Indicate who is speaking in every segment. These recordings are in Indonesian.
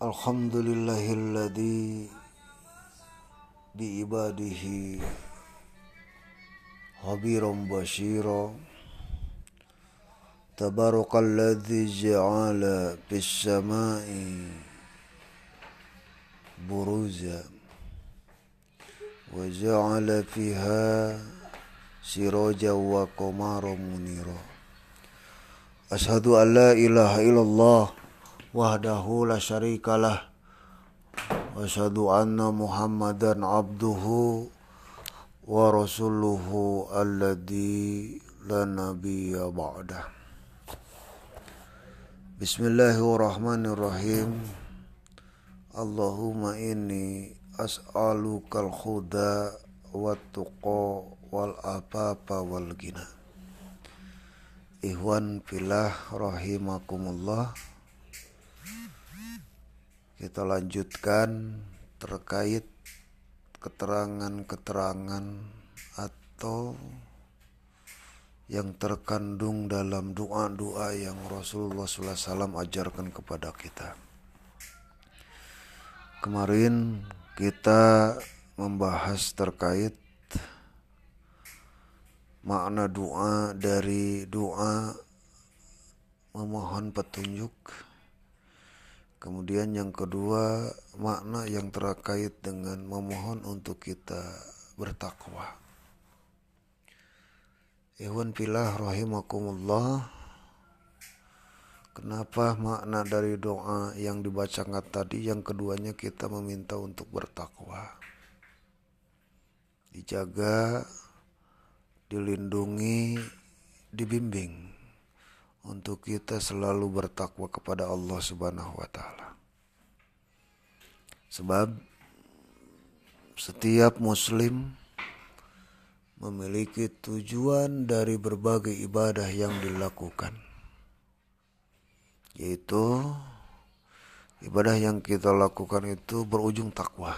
Speaker 1: الحمد لله الذي بعباده خبيرا بشيرا. تبارك الذي جعل في السماء بروزا وجعل فيها سراجا وقمارا منيرا. أشهد أن لا إله إلا الله wahdahu la syarikalah wa anna muhammadan abduhu wa rasuluhu alladhi la nabiyya ba'dah Bismillahirrahmanirrahim. Allahumma inni as'alukal khuda wa tuqa wal apapa wal gina Ikhwan filah rahimakumullah kita lanjutkan terkait keterangan-keterangan atau yang terkandung dalam doa-doa yang Rasulullah SAW ajarkan kepada kita. Kemarin kita membahas terkait makna doa dari doa memohon petunjuk Kemudian yang kedua makna yang terkait dengan memohon untuk kita bertakwa. Iwan filah rahimakumullah. Kenapa makna dari doa yang dibacakan tadi yang keduanya kita meminta untuk bertakwa. Dijaga, dilindungi, dibimbing untuk kita selalu bertakwa kepada Allah Subhanahu wa taala. Sebab setiap muslim memiliki tujuan dari berbagai ibadah yang dilakukan. Yaitu ibadah yang kita lakukan itu berujung takwa.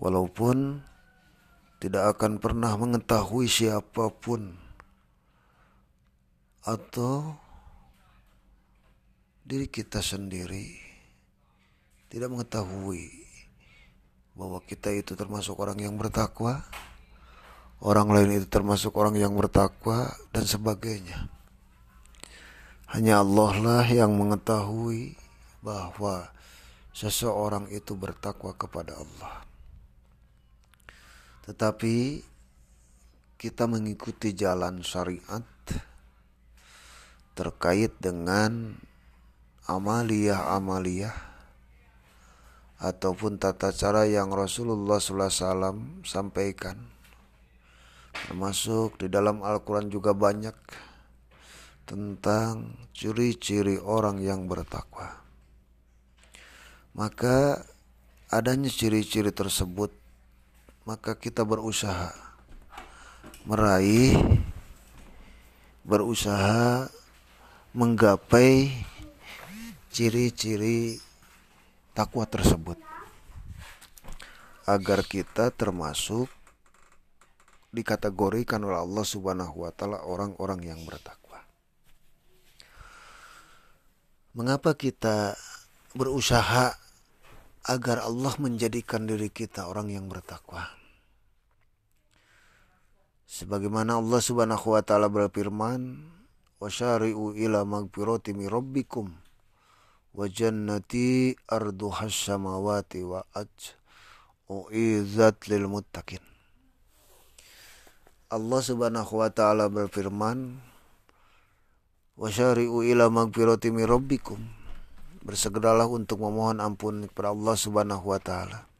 Speaker 1: Walaupun tidak akan pernah mengetahui siapa pun atau diri kita sendiri tidak mengetahui bahwa kita itu termasuk orang yang bertakwa, orang lain itu termasuk orang yang bertakwa dan sebagainya. Hanya Allah lah yang mengetahui bahwa seseorang itu bertakwa kepada Allah. Tetapi kita mengikuti jalan syariat terkait dengan amaliyah-amaliyah ataupun tata cara yang Rasulullah SAW sampaikan. Termasuk di dalam Al-Quran juga banyak tentang ciri-ciri orang yang bertakwa. Maka adanya ciri-ciri tersebut, maka kita berusaha meraih, berusaha menggapai ciri-ciri takwa tersebut agar kita termasuk dikategorikan oleh Allah Subhanahu wa taala orang-orang yang bertakwa. Mengapa kita berusaha agar Allah menjadikan diri kita orang yang bertakwa? Sebagaimana Allah Subhanahu wa taala berfirman, wasyari'u ila magfirati min rabbikum wa jannati arduhas samawati wa aj uizat lil muttaqin Allah Subhanahu wa taala berfirman wasyari'u ila magfirati min rabbikum. Bersegeralah untuk memohon ampun kepada Allah Subhanahu wa taala.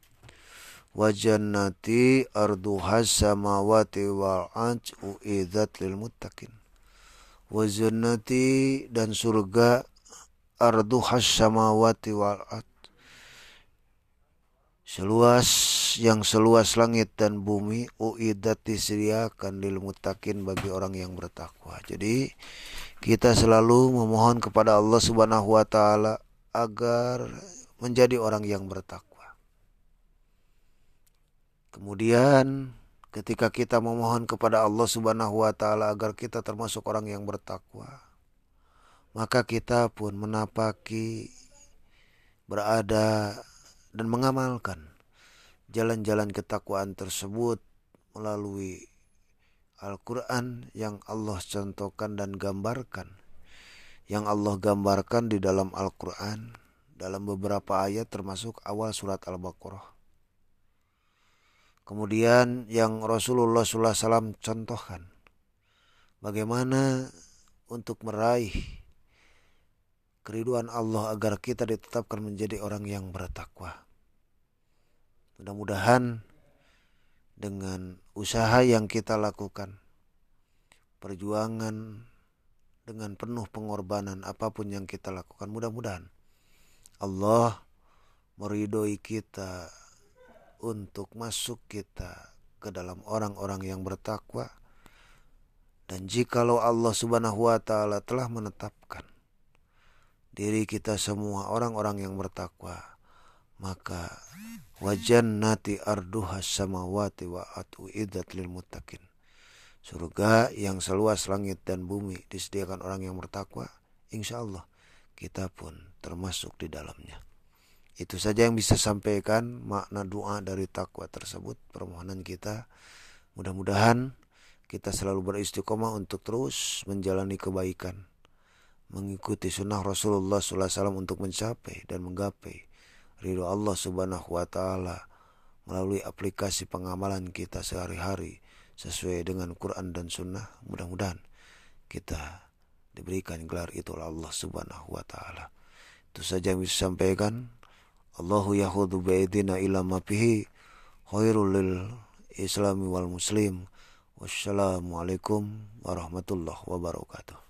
Speaker 1: Wa jannati arduhas samawati wa aj uizat lil muttaqin wazannati dan surga ardu samawati wal seluas yang seluas langit dan bumi uidat disediakan lil mutakin bagi orang yang bertakwa. Jadi kita selalu memohon kepada Allah Subhanahu wa taala agar menjadi orang yang bertakwa. Kemudian ketika kita memohon kepada Allah Subhanahu wa taala agar kita termasuk orang yang bertakwa maka kita pun menapaki berada dan mengamalkan jalan-jalan ketakwaan tersebut melalui Al-Quran yang Allah contohkan dan gambarkan. Yang Allah gambarkan di dalam Al-Quran dalam beberapa ayat termasuk awal surat Al-Baqarah. Kemudian yang Rasulullah SAW contohkan bagaimana untuk meraih keriduan Allah agar kita ditetapkan menjadi orang yang bertakwa. Mudah-mudahan dengan usaha yang kita lakukan, perjuangan dengan penuh pengorbanan apa pun yang kita lakukan, mudah-mudahan Allah meridoi kita untuk masuk kita ke dalam orang-orang yang bertakwa dan jikalau Allah Subhanahu wa taala telah menetapkan diri kita semua orang-orang yang bertakwa, maka wajan nati arduha samawati wa atu idat lil muttaqin. Surga yang seluas langit dan bumi disediakan orang yang bertakwa, insya Allah kita pun termasuk di dalamnya. Itu saja yang bisa sampaikan makna doa dari takwa tersebut, permohonan kita. Mudah-mudahan kita selalu beristiqomah untuk terus menjalani kebaikan, mengikuti sunnah Rasulullah SAW untuk mencapai dan menggapai ridho Allah Subhanahu wa Ta'ala melalui aplikasi pengamalan kita sehari-hari sesuai dengan Quran dan Sunnah. Mudah-mudahan kita diberikan gelar itu Allah Subhanahu wa Ta'ala. Itu saja yang bisa sampaikan. Allahu yahudu ba'idina ila ma khairul lil islami wal muslim. Wassalamualaikum warahmatullahi wabarakatuh.